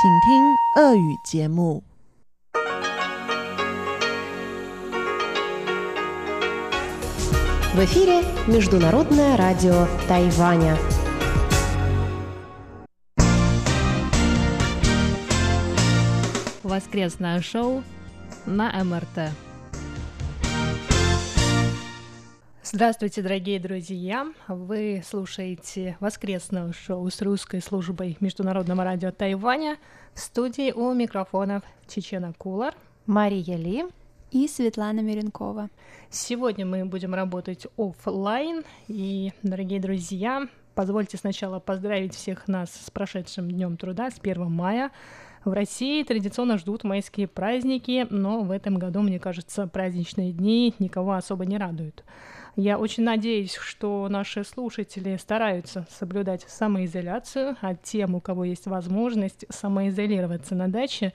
请听俄语节目。 В эфире Международное радио Тайваня. Воскресное шоу на МРТ. Здравствуйте, дорогие друзья! Вы слушаете воскресное шоу с русской службой Международного радио Тайваня в студии у микрофонов Чечена Кулар. Мария Ли. и Светлана Миренкова. Сегодня мы будем работать офлайн, и, дорогие друзья, позвольте сначала поздравить всех нас с прошедшим Днем труда, с 1 мая. В России традиционно ждут майские праздники, но в этом году, мне кажется, праздничные дни никого особо не радуют. Я очень надеюсь, что наши слушатели стараются соблюдать самоизоляцию, а тем, у кого есть возможность самоизолироваться на даче,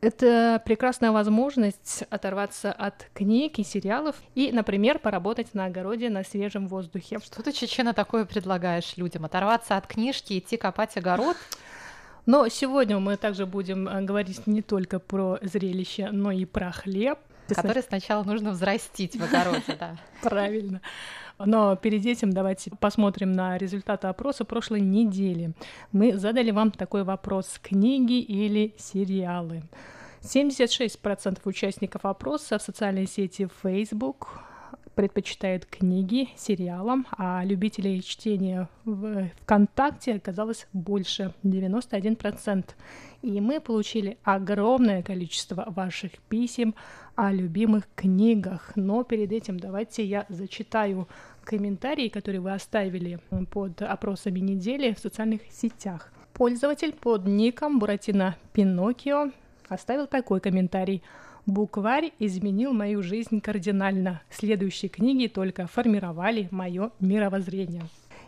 это прекрасная возможность оторваться от книг и сериалов и, например, поработать на огороде на свежем воздухе. Что ты, Чечена, такое предлагаешь людям? Оторваться от книжки, идти копать огород? Но сегодня мы также будем э, говорить не только про зрелище, но и про хлеб. Который сначала нужно взрастить в огороде, да. Правильно. Но перед этим давайте посмотрим на результаты опроса прошлой недели. Мы задали вам такой вопрос: книги или сериалы? 76% участников опроса в социальной сети Facebook предпочитают книги сериалам, а любителей чтения в ВКонтакте оказалось больше, 91%. И мы получили огромное количество ваших писем о любимых книгах. Но перед этим давайте я зачитаю комментарии, которые вы оставили под опросами недели в социальных сетях. Пользователь под ником Буратино Пиноккио оставил такой комментарий. Букварь изменил мою жизнь кардинально. Следующие книги только формировали мое мировоззрение.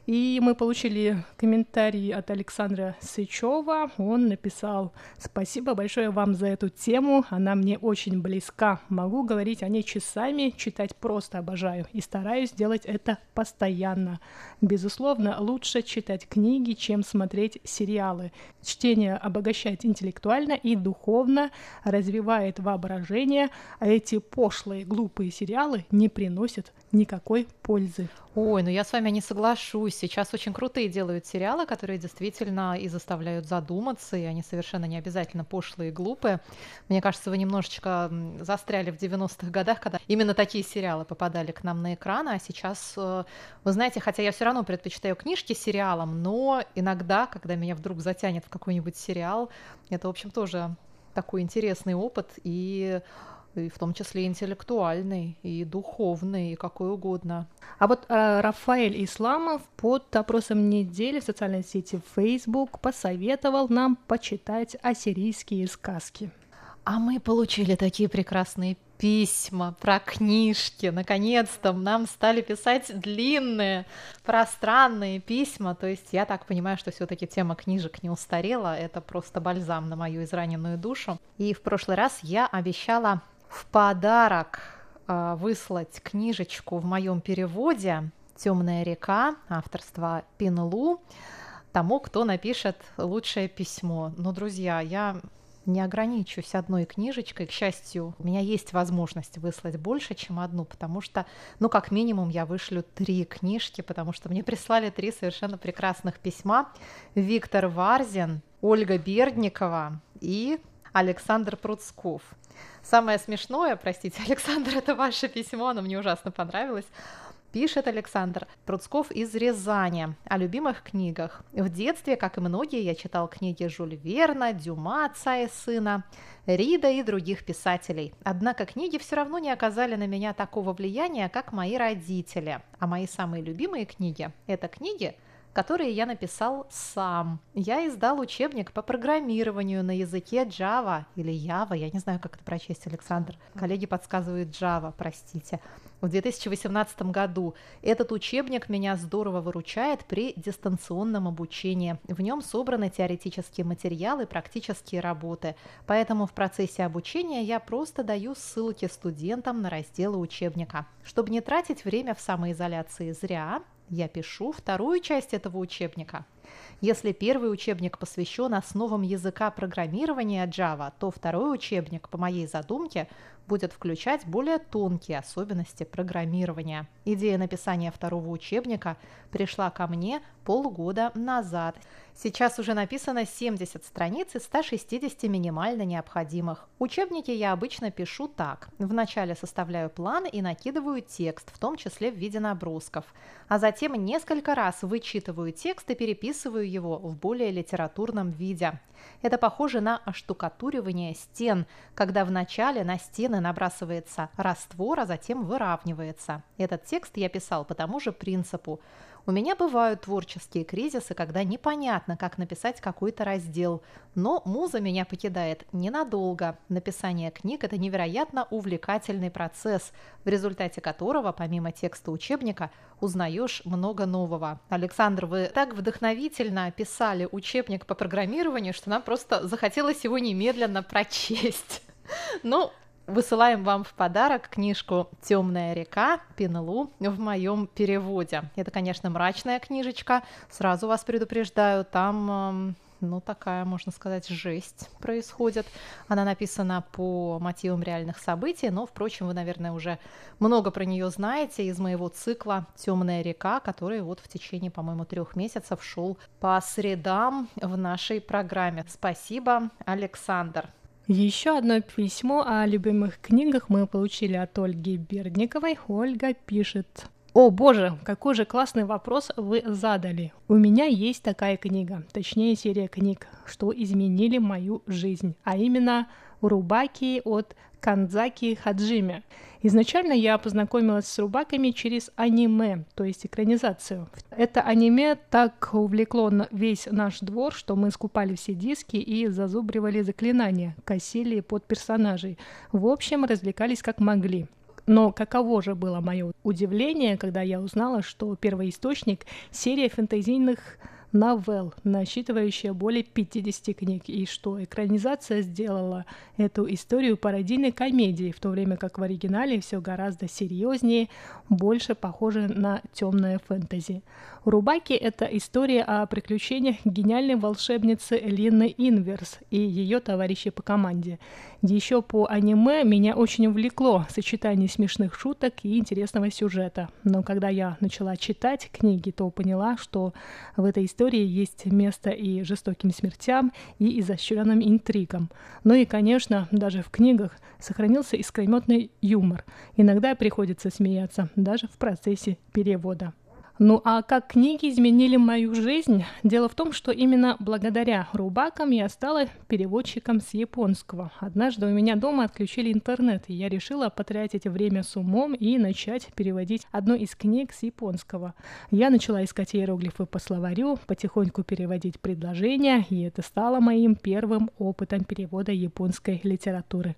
И мы получили комментарий от Александра Сычева. Он написал «Спасибо большое вам за эту тему, она мне очень близка. Могу говорить о ней часами, читать просто обожаю и стараюсь делать это постоянно. Безусловно, лучше читать книги, чем смотреть сериалы. Чтение обогащает интеллектуально и духовно, развивает воображение, а эти пошлые, глупые сериалы не приносят никакой пользы». Ой, ну я с вами не соглашусь. Сейчас очень крутые делают сериалы, которые действительно и заставляют задуматься, и они совершенно не обязательно пошлые и глупые. Мне кажется, вы немножечко застряли в 90-х годах, когда именно такие сериалы попадали к нам на экраны, а сейчас, вы знаете, хотя я все равно предпочитаю книжки сериалам, но иногда, когда меня вдруг затянет в какой-нибудь сериал, это, в общем, тоже такой интересный опыт, и и в том числе интеллектуальный, и духовный, и какой угодно. А вот э, Рафаэль Исламов под опросом недели в социальной сети Facebook посоветовал нам почитать ассирийские сказки. А мы получили такие прекрасные письма про книжки. Наконец-то нам стали писать длинные, пространные письма. То есть я так понимаю, что все-таки тема книжек не устарела. Это просто бальзам на мою израненную душу. И в прошлый раз я обещала в подарок э, выслать книжечку в моем переводе «Темная река» авторства Пинлу тому, кто напишет лучшее письмо. Но, друзья, я не ограничусь одной книжечкой. К счастью, у меня есть возможность выслать больше, чем одну, потому что, ну, как минимум, я вышлю три книжки, потому что мне прислали три совершенно прекрасных письма. Виктор Варзин, Ольга Бердникова и Александр Пруцков. Самое смешное, простите, Александр, это ваше письмо, оно мне ужасно понравилось. Пишет Александр Пруцков из Рязани о любимых книгах. В детстве, как и многие, я читал книги Жюль Верна, Дюма, отца и сына, Рида и других писателей. Однако книги все равно не оказали на меня такого влияния, как мои родители. А мои самые любимые книги – это книги, которые я написал сам. Я издал учебник по программированию на языке Java или Java, я не знаю, как это прочесть, Александр. Коллеги подсказывают Java, простите. В 2018 году этот учебник меня здорово выручает при дистанционном обучении. В нем собраны теоретические материалы, практические работы. Поэтому в процессе обучения я просто даю ссылки студентам на разделы учебника. Чтобы не тратить время в самоизоляции зря, я пишу вторую часть этого учебника. Если первый учебник посвящен основам языка программирования Java, то второй учебник, по моей задумке, будет включать более тонкие особенности программирования. Идея написания второго учебника пришла ко мне полгода назад. Сейчас уже написано 70 страниц из 160 минимально необходимых. Учебники я обычно пишу так. Вначале составляю план и накидываю текст, в том числе в виде набросков. А затем несколько раз вычитываю текст и переписываю его в более литературном виде. Это похоже на оштукатуривание стен, когда вначале на стены набрасывается раствор, а затем выравнивается. Этот текст я писал по тому же принципу. У меня бывают творческие кризисы, когда непонятно, как написать какой-то раздел, но муза меня покидает ненадолго. Написание книг – это невероятно увлекательный процесс, в результате которого, помимо текста учебника, узнаешь много нового. Александр, вы так вдохновительно описали учебник по программированию, что нам просто захотелось его немедленно прочесть. Ну, Высылаем вам в подарок книжку «Темная река» Пинлу в моем переводе. Это, конечно, мрачная книжечка. Сразу вас предупреждаю, там ну, такая, можно сказать, жесть происходит. Она написана по мотивам реальных событий, но, впрочем, вы, наверное, уже много про нее знаете из моего цикла «Темная река», который вот в течение, по-моему, трех месяцев шел по средам в нашей программе. Спасибо, Александр. Еще одно письмо о любимых книгах мы получили от Ольги Бердниковой. Ольга пишет. О боже, какой же классный вопрос вы задали. У меня есть такая книга, точнее серия книг, что изменили мою жизнь, а именно Рубаки от Канзаки Хаджими. Изначально я познакомилась с рубаками через аниме, то есть экранизацию. Это аниме так увлекло весь наш двор, что мы скупали все диски и зазубривали заклинания, косили под персонажей. В общем, развлекались как могли. Но каково же было мое удивление, когда я узнала, что первоисточник — серия фэнтезийных новелл, насчитывающая более 50 книг, и что экранизация сделала эту историю пародийной комедией, в то время как в оригинале все гораздо серьезнее, больше похоже на темное фэнтези. Рубаки — это история о приключениях гениальной волшебницы Лины Инверс и ее товарищей по команде. Еще по аниме меня очень увлекло сочетание смешных шуток и интересного сюжета. Но когда я начала читать книги, то поняла, что в этой истории есть место и жестоким смертям, и изощренным интригам. Ну и, конечно, даже в книгах сохранился искрометный юмор. Иногда приходится смеяться, даже в процессе перевода. Ну а как книги изменили мою жизнь? Дело в том, что именно благодаря рубакам я стала переводчиком с японского. Однажды у меня дома отключили интернет, и я решила потратить время с умом и начать переводить одну из книг с японского. Я начала искать иероглифы по словарю, потихоньку переводить предложения, и это стало моим первым опытом перевода японской литературы.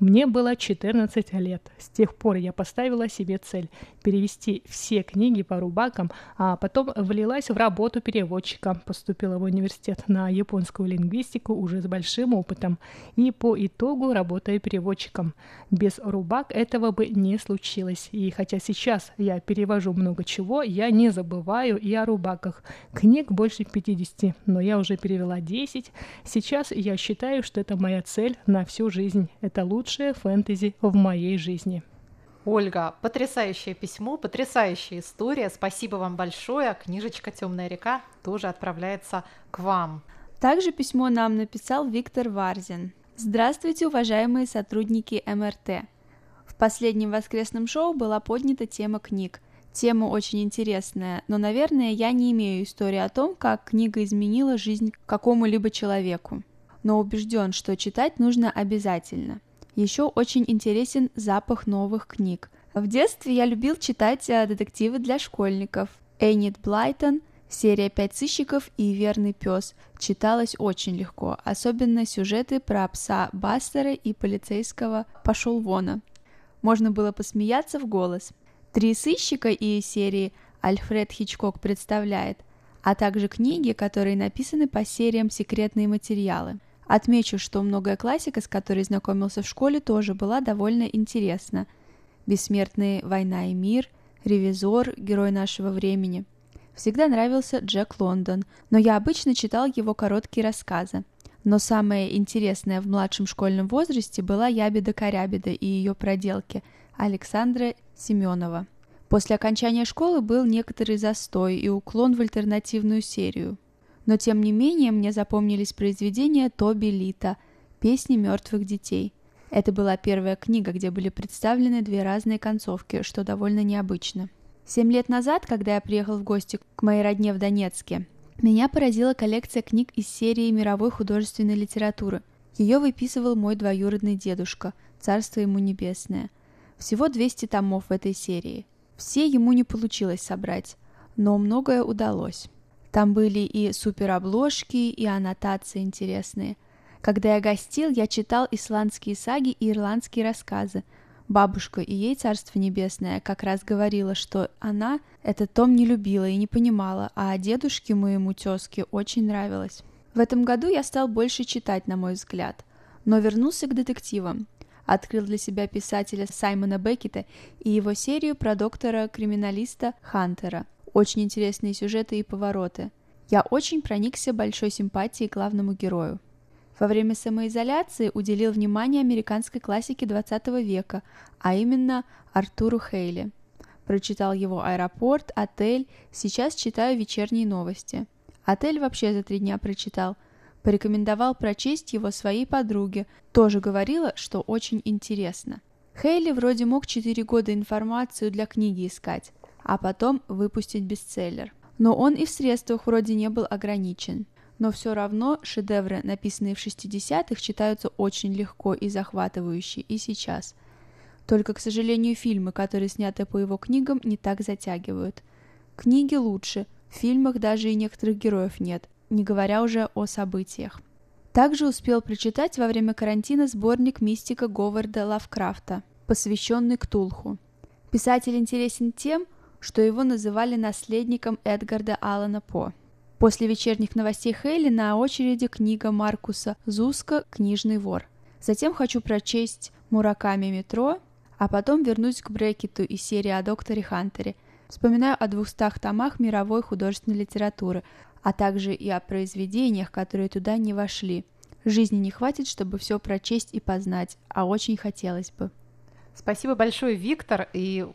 Мне было 14 лет. С тех пор я поставила себе цель перевести все книги по рубакам поляком, а потом влилась в работу переводчика, поступила в университет на японскую лингвистику уже с большим опытом и по итогу работаю переводчиком. Без рубак этого бы не случилось. И хотя сейчас я перевожу много чего, я не забываю и о рубаках. Книг больше 50, но я уже перевела 10. Сейчас я считаю, что это моя цель на всю жизнь. Это лучшее фэнтези в моей жизни. Ольга, потрясающее письмо, потрясающая история. Спасибо вам большое. Книжечка Темная река тоже отправляется к вам. Также письмо нам написал Виктор Варзин. Здравствуйте, уважаемые сотрудники МРТ. В последнем воскресном шоу была поднята тема книг. Тема очень интересная, но, наверное, я не имею истории о том, как книга изменила жизнь какому-либо человеку. Но убежден, что читать нужно обязательно – еще очень интересен запах новых книг. В детстве я любил читать э, детективы для школьников. Эннет Блайтон, серия «Пять сыщиков» и «Верный пес» читалась очень легко, особенно сюжеты про пса Бастера и полицейского «Пошел вона». Можно было посмеяться в голос. Три сыщика и серии Альфред Хичкок представляет, а также книги, которые написаны по сериям «Секретные материалы». Отмечу, что многое классика, с которой знакомился в школе, тоже была довольно интересна. «Бессмертные. Война и мир», «Ревизор. Герой нашего времени». Всегда нравился Джек Лондон, но я обычно читал его короткие рассказы. Но самое интересное в младшем школьном возрасте была Ябеда Корябеда и ее проделки Александра Семенова. После окончания школы был некоторый застой и уклон в альтернативную серию. Но тем не менее мне запомнились произведения Тоби Лита «Песни мертвых детей». Это была первая книга, где были представлены две разные концовки, что довольно необычно. Семь лет назад, когда я приехал в гости к моей родне в Донецке, меня поразила коллекция книг из серии мировой художественной литературы. Ее выписывал мой двоюродный дедушка, царство ему небесное. Всего 200 томов в этой серии. Все ему не получилось собрать, но многое удалось. Там были и суперобложки, и аннотации интересные. Когда я гостил, я читал исландские саги и ирландские рассказы. Бабушка и ей царство небесное как раз говорила, что она этот том не любила и не понимала, а дедушке моему тезке очень нравилось. В этом году я стал больше читать, на мой взгляд, но вернулся к детективам. Открыл для себя писателя Саймона Беккета и его серию про доктора-криминалиста Хантера – очень интересные сюжеты и повороты. Я очень проникся большой симпатией к главному герою. Во время самоизоляции уделил внимание американской классике 20 века, а именно Артуру Хейли. Прочитал его «Аэропорт», «Отель», сейчас читаю «Вечерние новости». «Отель» вообще за три дня прочитал. Порекомендовал прочесть его своей подруге, тоже говорила, что очень интересно. Хейли вроде мог четыре года информацию для книги искать, а потом выпустить бестселлер. Но он и в средствах вроде не был ограничен. Но все равно шедевры, написанные в 60-х, читаются очень легко и захватывающе и сейчас. Только, к сожалению, фильмы, которые сняты по его книгам, не так затягивают. Книги лучше, в фильмах даже и некоторых героев нет, не говоря уже о событиях. Также успел прочитать во время карантина сборник мистика Говарда Лавкрафта, посвященный Ктулху. Писатель интересен тем, что его называли наследником Эдгарда Аллана По. После вечерних новостей Хейли на очереди книга Маркуса Зуска «Книжный вор». Затем хочу прочесть Мураками «Метро», а потом вернусь к Брекету и серии о докторе Хантере. Вспоминаю о двухстах томах мировой художественной литературы, а также и о произведениях, которые туда не вошли. Жизни не хватит, чтобы все прочесть и познать, а очень хотелось бы. Спасибо большое, Виктор. И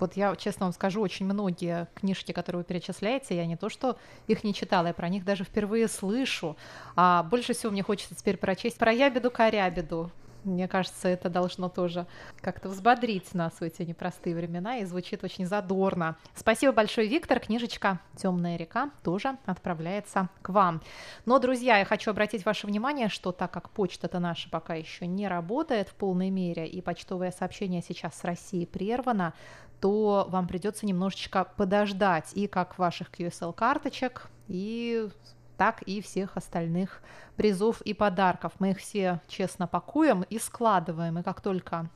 вот я честно вам скажу, очень многие книжки, которые вы перечисляете, я не то что их не читала, я про них даже впервые слышу. А больше всего мне хочется теперь прочесть про ябеду корябеду мне кажется, это должно тоже как-то взбодрить нас в эти непростые времена и звучит очень задорно. Спасибо большое, Виктор. Книжечка «Темная река» тоже отправляется к вам. Но, друзья, я хочу обратить ваше внимание, что так как почта-то наша пока еще не работает в полной мере, и почтовое сообщение сейчас с России прервано, то вам придется немножечко подождать и как ваших QSL-карточек, и так и всех остальных призов и подарков. Мы их все честно пакуем и складываем, и как только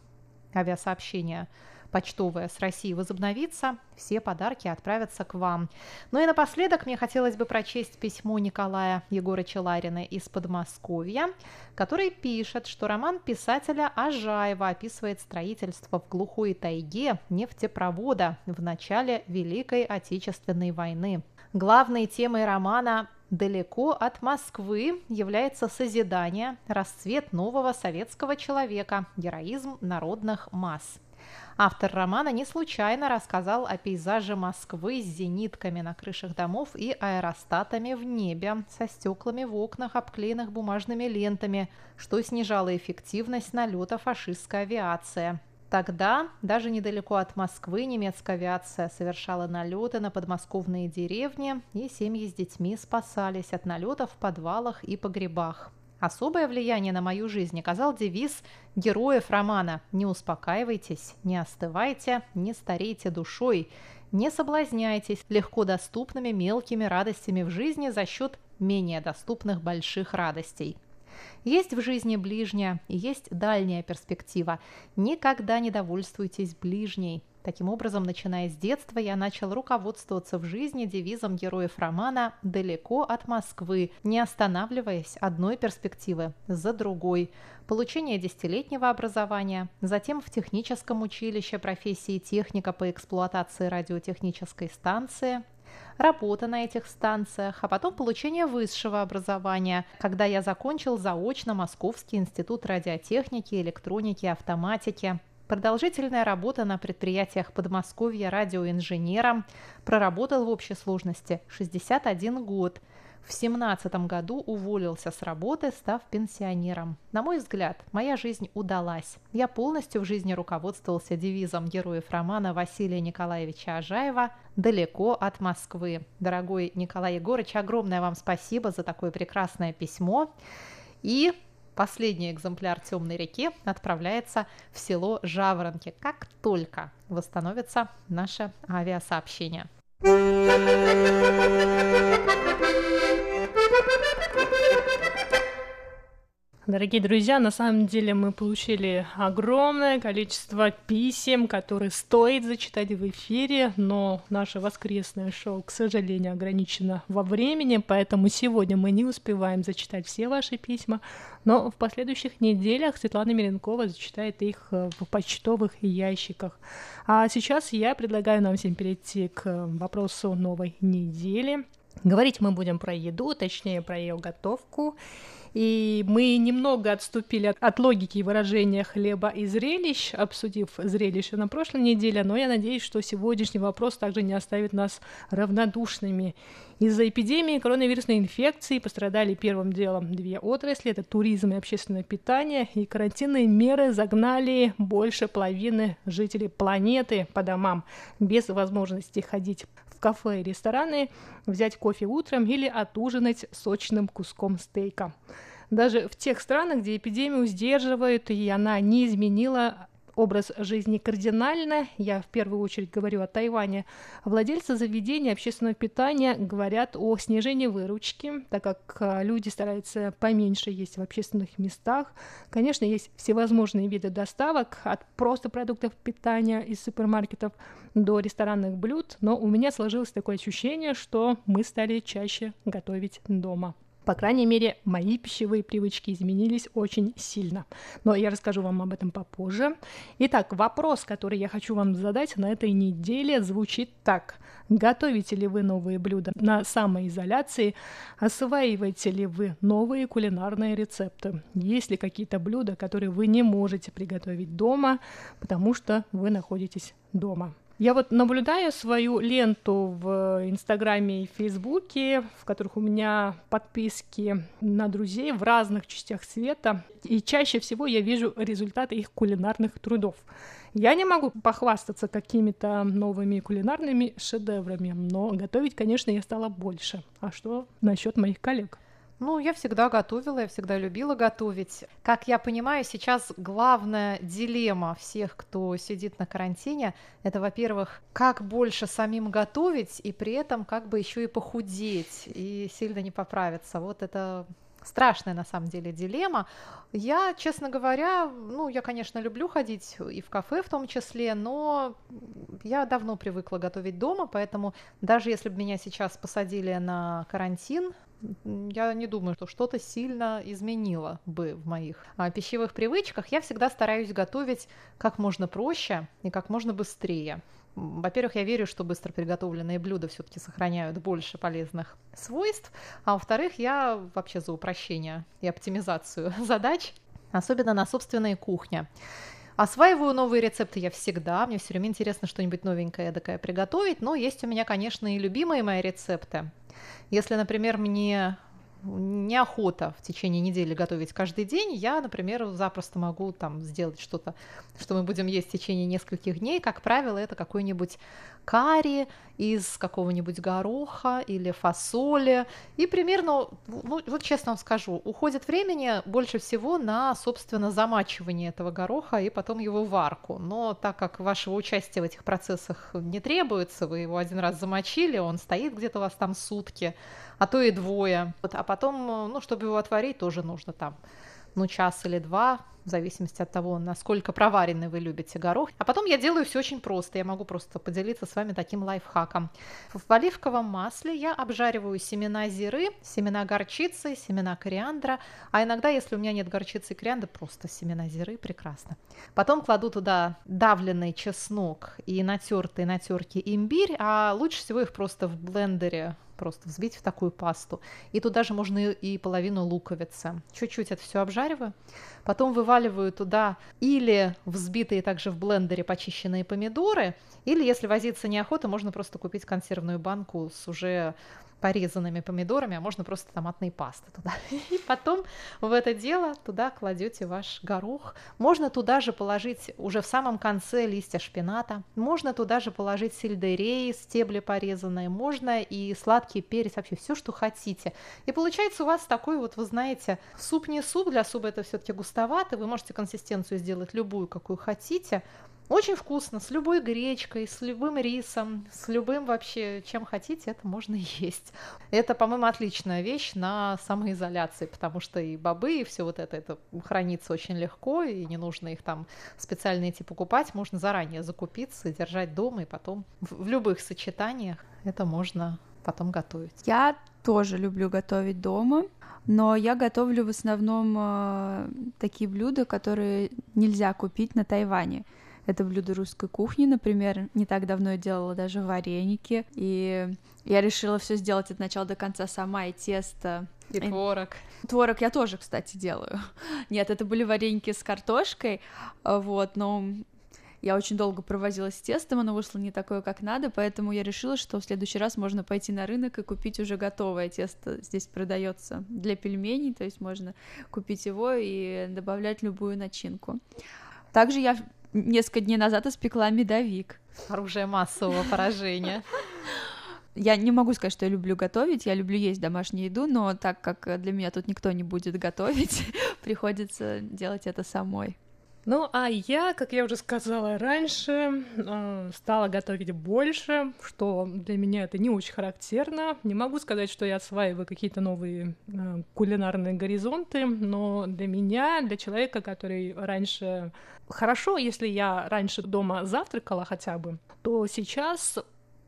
авиасообщение почтовое с России возобновится, все подарки отправятся к вам. Ну и напоследок мне хотелось бы прочесть письмо Николая Егорыча Ларина из Подмосковья, который пишет, что роман писателя Ажаева описывает строительство в глухой тайге нефтепровода в начале Великой Отечественной войны. Главной темой романа далеко от Москвы является созидание, расцвет нового советского человека, героизм народных масс. Автор романа не случайно рассказал о пейзаже Москвы с зенитками на крышах домов и аэростатами в небе, со стеклами в окнах, обклеенных бумажными лентами, что снижало эффективность налета фашистской авиации. Тогда, даже недалеко от Москвы, немецкая авиация совершала налеты на подмосковные деревни, и семьи с детьми спасались от налетов в подвалах и погребах. Особое влияние на мою жизнь оказал девиз героев романа «Не успокаивайтесь, не остывайте, не старейте душой, не соблазняйтесь легко доступными мелкими радостями в жизни за счет менее доступных больших радостей». Есть в жизни ближняя и есть дальняя перспектива. Никогда не довольствуйтесь ближней. Таким образом, начиная с детства, я начал руководствоваться в жизни девизом героев романа «Далеко от Москвы», не останавливаясь одной перспективы за другой. Получение десятилетнего образования, затем в техническом училище профессии техника по эксплуатации радиотехнической станции – работа на этих станциях, а потом получение высшего образования, когда я закончил заочно Московский институт радиотехники, электроники, автоматики. Продолжительная работа на предприятиях Подмосковья радиоинженером проработал в общей сложности 61 год – в семнадцатом году уволился с работы, став пенсионером. На мой взгляд, моя жизнь удалась. Я полностью в жизни руководствовался девизом героев романа Василия Николаевича Ажаева «Далеко от Москвы». Дорогой Николай Егорыч, огромное вам спасибо за такое прекрасное письмо. И Последний экземпляр «Темной реки» отправляется в село Жаворонки, как только восстановится наше авиасообщение. Дорогие друзья, на самом деле мы получили огромное количество писем, которые стоит зачитать в эфире, но наше воскресное шоу, к сожалению, ограничено во времени, поэтому сегодня мы не успеваем зачитать все ваши письма, но в последующих неделях Светлана Миренкова зачитает их э, в почтовых ящиках. А сейчас я предлагаю нам всем перейти к вопросу новой недели. Говорить мы будем про еду, точнее про ее готовку. И мы немного отступили от, от логики выражения хлеба и зрелищ, обсудив зрелище на прошлой неделе, но я надеюсь, что сегодняшний вопрос также не оставит нас равнодушными. Из-за эпидемии коронавирусной инфекции пострадали первым делом две отрасли, это туризм и общественное питание, и карантинные меры загнали больше половины жителей планеты по домам без возможности ходить кафе и рестораны, взять кофе утром или отужинать сочным куском стейка. Даже в тех странах, где эпидемию сдерживают, и она не изменила образ жизни кардинально, я в первую очередь говорю о Тайване, владельцы заведений общественного питания говорят о снижении выручки, так как а, люди стараются поменьше есть в общественных местах. Конечно, есть всевозможные виды доставок, от просто продуктов питания из супермаркетов до ресторанных блюд, но у меня сложилось такое ощущение, что мы стали чаще готовить дома. По крайней мере, мои пищевые привычки изменились очень сильно. Но я расскажу вам об этом попозже. Итак, вопрос, который я хочу вам задать на этой неделе, звучит так. Готовите ли вы новые блюда на самоизоляции? Осваиваете ли вы новые кулинарные рецепты? Есть ли какие-то блюда, которые вы не можете приготовить дома, потому что вы находитесь дома? Я вот наблюдаю свою ленту в Инстаграме и Фейсбуке, в которых у меня подписки на друзей в разных частях света, и чаще всего я вижу результаты их кулинарных трудов. Я не могу похвастаться какими-то новыми кулинарными шедеврами, но готовить, конечно, я стала больше. А что насчет моих коллег? Ну, я всегда готовила, я всегда любила готовить. Как я понимаю, сейчас главная дилемма всех, кто сидит на карантине, это, во-первых, как больше самим готовить и при этом как бы еще и похудеть и сильно не поправиться. Вот это страшная на самом деле дилемма. Я, честно говоря, ну, я, конечно, люблю ходить и в кафе в том числе, но я давно привыкла готовить дома, поэтому даже если бы меня сейчас посадили на карантин, я не думаю, что что-то сильно изменило бы в моих а, пищевых привычках. Я всегда стараюсь готовить как можно проще и как можно быстрее. Во-первых, я верю, что быстро приготовленные блюда все-таки сохраняют больше полезных свойств, а во-вторых, я вообще за упрощение и оптимизацию задач, особенно на собственной кухне. Осваиваю новые рецепты я всегда, мне все время интересно что-нибудь новенькое такое приготовить, но есть у меня, конечно, и любимые мои рецепты. Если, например, мне неохота в течение недели готовить каждый день, я, например, запросто могу там сделать что-то, что мы будем есть в течение нескольких дней. Как правило, это какой-нибудь карри из какого-нибудь гороха или фасоли. И примерно, ну, вот честно вам скажу, уходит времени больше всего на, собственно, замачивание этого гороха и потом его варку. Но так как вашего участия в этих процессах не требуется, вы его один раз замочили, он стоит где-то у вас там сутки, а то и двое. Вот, а потом, ну, чтобы его отварить, тоже нужно там ну, час или два, в зависимости от того, насколько проваренный вы любите горох. А потом я делаю все очень просто. Я могу просто поделиться с вами таким лайфхаком. В оливковом масле я обжариваю семена зиры, семена горчицы, семена кориандра. А иногда, если у меня нет горчицы и кориандра, просто семена зиры прекрасно. Потом кладу туда давленный чеснок и натертый на терке имбирь, а лучше всего их просто в блендере просто взбить в такую пасту. И туда же можно и половину луковицы. Чуть-чуть это все обжариваю. Потом вываливаю туда или взбитые также в блендере почищенные помидоры, или если возиться неохота, можно просто купить консервную банку с уже порезанными помидорами, а можно просто томатные пасты туда. И потом в это дело туда кладете ваш горох. Можно туда же положить уже в самом конце листья шпината. Можно туда же положить сельдерей, стебли порезанные. Можно и сладкий перец, вообще все, что хотите. И получается у вас такой вот, вы знаете, суп не суп, для супа это все-таки густовато. Вы можете консистенцию сделать любую, какую хотите. Очень вкусно, с любой гречкой, с любым рисом, с любым вообще, чем хотите, это можно есть. Это, по-моему, отличная вещь на самоизоляции, потому что и бобы, и все вот это, это хранится очень легко, и не нужно их там специально идти покупать, можно заранее закупиться, держать дома, и потом в, любых сочетаниях это можно потом готовить. Я тоже люблю готовить дома, но я готовлю в основном э, такие блюда, которые нельзя купить на Тайване. Это блюдо русской кухни, например. Не так давно я делала даже вареники. И я решила все сделать от начала до конца сама, и тесто. И творог. Творог я тоже, кстати, делаю. Нет, это были вареники с картошкой, вот, но я очень долго провозилась с тестом, оно вышло не такое, как надо, поэтому я решила, что в следующий раз можно пойти на рынок и купить уже готовое тесто. Здесь продается для пельменей, то есть можно купить его и добавлять любую начинку. Также я несколько дней назад испекла медовик. Оружие массового поражения. Я не могу сказать, что я люблю готовить, я люблю есть домашнюю еду, но так как для меня тут никто не будет готовить, приходится делать это самой. Ну, а я, как я уже сказала раньше, э, стала готовить больше, что для меня это не очень характерно. Не могу сказать, что я осваиваю какие-то новые э, кулинарные горизонты, но для меня, для человека, который раньше... Хорошо, если я раньше дома завтракала хотя бы, то сейчас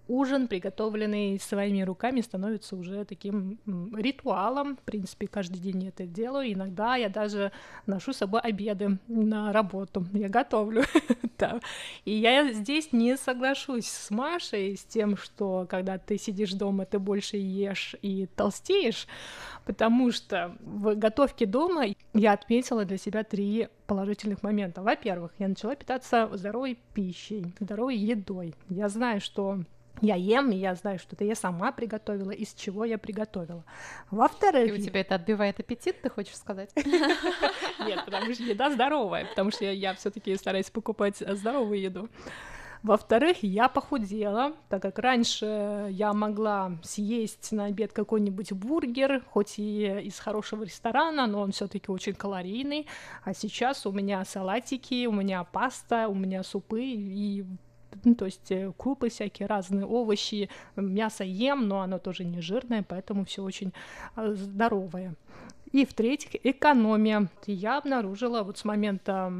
ужин, приготовленный своими руками, становится уже таким ритуалом. В принципе, каждый день я это делаю. Иногда я даже ношу с собой обеды на работу. Я готовлю. да. И я здесь не соглашусь с Машей, с тем, что когда ты сидишь дома, ты больше ешь и толстеешь, потому что в готовке дома я отметила для себя три положительных момента. Во-первых, я начала питаться здоровой пищей, здоровой едой. Я знаю, что я ем, и я знаю, что это я сама приготовила, из чего я приготовила. Во-вторых... И у тебя это отбивает аппетит, ты хочешь сказать? Нет, потому что еда здоровая, потому что я все таки стараюсь покупать здоровую еду. Во-вторых, я похудела, так как раньше я могла съесть на обед какой-нибудь бургер, хоть и из хорошего ресторана, но он все таки очень калорийный, а сейчас у меня салатики, у меня паста, у меня супы, и ну, то есть э, крупы всякие разные, овощи, мясо ем, но оно тоже не жирное, поэтому все очень а, здоровое. И в-третьих, экономия. Я обнаружила вот с момента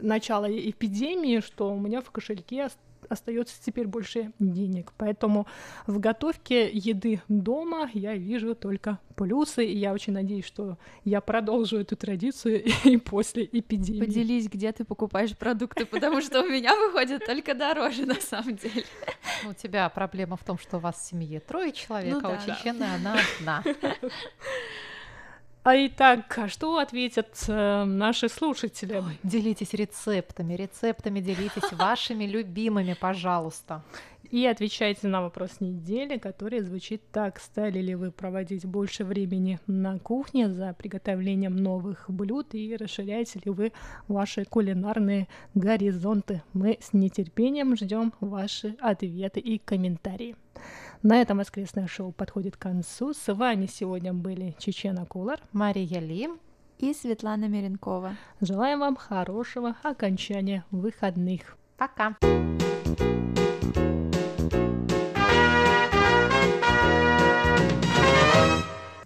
начала эпидемии, что у меня в кошельке остается теперь больше денег. Поэтому в готовке еды дома я вижу только плюсы, и я очень надеюсь, что я продолжу эту традицию и после эпидемии. Поделись, где ты покупаешь продукты, потому что у меня выходит только дороже на самом деле. У тебя проблема в том, что у вас в семье трое человек, ну, а у Чечены она одна. А итак, что ответят э, наши слушатели? Ой, делитесь рецептами, рецептами делитесь вашими любимыми, пожалуйста. И отвечайте на вопрос недели, который звучит так. Стали ли вы проводить больше времени на кухне за приготовлением новых блюд и расширяете ли вы ваши кулинарные горизонты? Мы с нетерпением ждем ваши ответы и комментарии. На этом воскресное шоу подходит к концу. С вами сегодня были Чечена Кулар, Мария Ли и Светлана Миренкова. Желаем вам хорошего окончания выходных. Пока!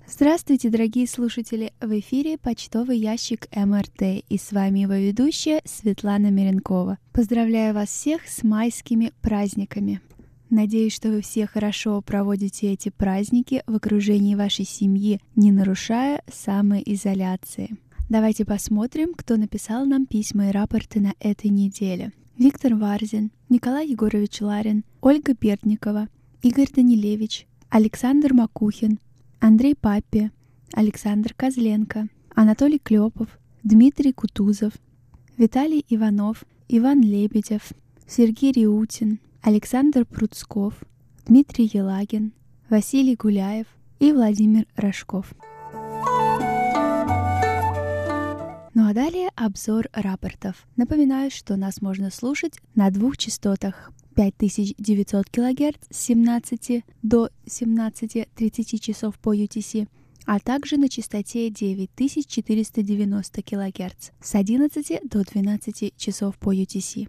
Здравствуйте, дорогие слушатели! В эфире почтовый ящик МРТ и с вами его ведущая Светлана Миренкова. Поздравляю вас всех с майскими праздниками! Надеюсь, что вы все хорошо проводите эти праздники в окружении вашей семьи, не нарушая самоизоляции. Давайте посмотрим, кто написал нам письма и рапорты на этой неделе. Виктор Варзин, Николай Егорович Ларин, Ольга Пердникова, Игорь Данилевич, Александр Макухин, Андрей Папи, Александр Козленко, Анатолий Клепов, Дмитрий Кутузов, Виталий Иванов, Иван Лебедев, Сергей Риутин, Александр Пруцков, Дмитрий Елагин, Василий Гуляев и Владимир Рожков. Ну а далее обзор рапортов. Напоминаю, что нас можно слушать на двух частотах 5900 кГц с 17 до 17.30 часов по UTC, а также на частоте 9490 кГц с 11 до 12 часов по UTC.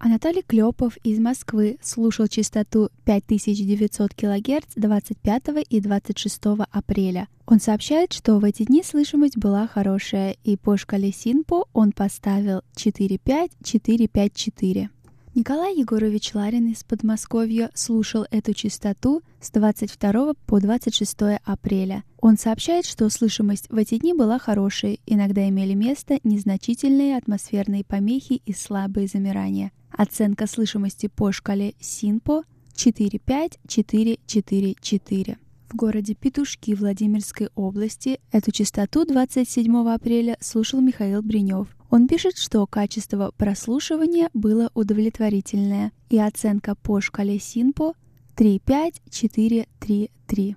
Анатолий Клепов из Москвы слушал частоту 5900 кГц 25 и 26 апреля. Он сообщает, что в эти дни слышимость была хорошая, и по шкале Синпо он поставил 45454. Николай Егорович Ларин из Подмосковья слушал эту частоту с 22 по 26 апреля. Он сообщает, что слышимость в эти дни была хорошей, иногда имели место незначительные атмосферные помехи и слабые замирания. Оценка слышимости по шкале СИНПО 45444. В городе Петушки Владимирской области эту частоту 27 апреля слушал Михаил Бринев. Он пишет, что качество прослушивания было удовлетворительное, и оценка по шкале СИНПО 35433.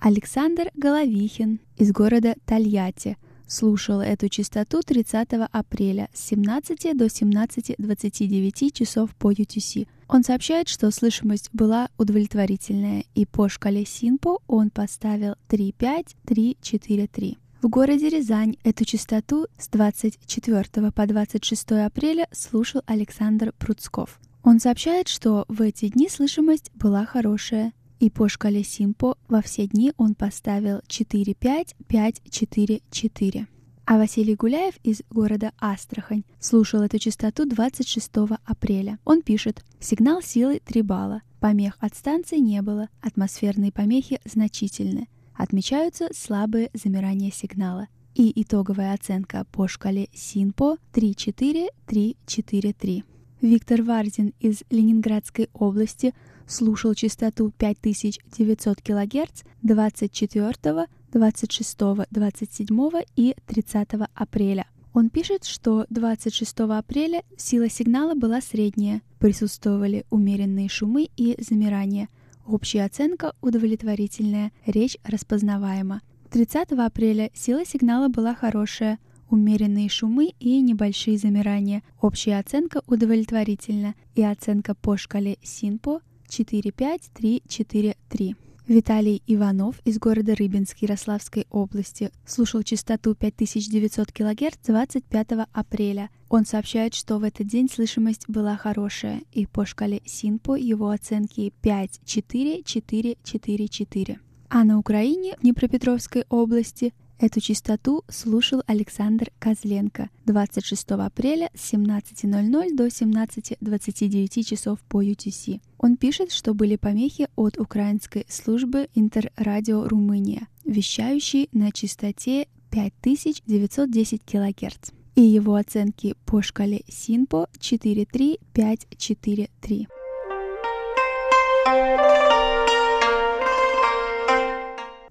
Александр Головихин из города Тольятти – слушал эту частоту 30 апреля с 17 до 17.29 часов по UTC. Он сообщает, что слышимость была удовлетворительная, и по шкале Синпо он поставил 35343. В городе Рязань эту частоту с 24 по 26 апреля слушал Александр Пруцков. Он сообщает, что в эти дни слышимость была хорошая, и по шкале Симпо во все дни он поставил 4-5-5-4-4. А Василий Гуляев из города Астрахань слушал эту частоту 26 апреля. Он пишет «Сигнал силы 3 балла. Помех от станции не было. Атмосферные помехи значительны. Отмечаются слабые замирания сигнала. И итоговая оценка по шкале СИНПО 3-4-3-4-3. Виктор Варзин из Ленинградской области слушал частоту 5900 кГц 24, 26, 27 и 30 апреля. Он пишет, что 26 апреля сила сигнала была средняя, присутствовали умеренные шумы и замирания. Общая оценка удовлетворительная, речь распознаваема. 30 апреля сила сигнала была хорошая, умеренные шумы и небольшие замирания. Общая оценка удовлетворительна, и оценка по шкале СИНПО 45343. Виталий Иванов из города Рыбинск Ярославской области слушал частоту 5900 кГц 25 апреля. Он сообщает, что в этот день слышимость была хорошая, и по шкале СИНПО его оценки 5-4-4-4-4. А на Украине, в Днепропетровской области, Эту частоту слушал Александр Козленко 26 апреля с 17.00 до 17.29 часов по UTC. Он пишет, что были помехи от украинской службы Интеррадио Румыния, вещающей на частоте 5910 кГц. И его оценки по шкале СИНПО 43543.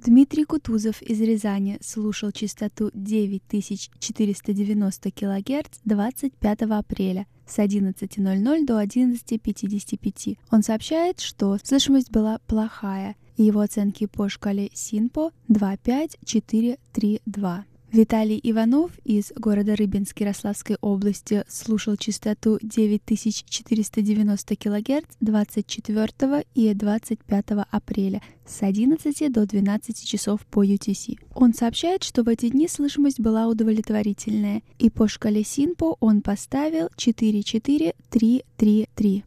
Дмитрий Кутузов из Рязани слушал частоту 9490 кГц 25 апреля с 11.00 до 11.55. Он сообщает, что слышимость была плохая, и его оценки по шкале СИНПО 25432. Виталий Иванов из города Рыбинск Ярославской области слушал частоту 9490 кГц 24 и 25 апреля с 11 до 12 часов по UTC. Он сообщает, что в эти дни слышимость была удовлетворительная, и по шкале Синпо он поставил 44333.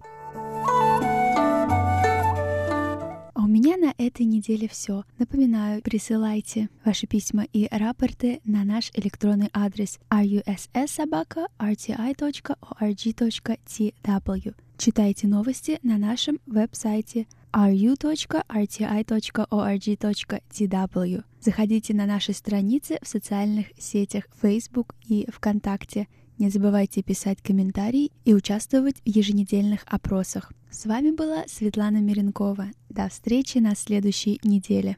Меня на этой неделе все. Напоминаю, присылайте ваши письма и рапорты на наш электронный адрес russsobaka.rti.org.tw. Читайте новости на нашем веб-сайте ru.rti.org.tw. Заходите на наши страницы в социальных сетях Facebook и ВКонтакте. Не забывайте писать комментарии и участвовать в еженедельных опросах. С вами была Светлана Миренкова. До встречи на следующей неделе.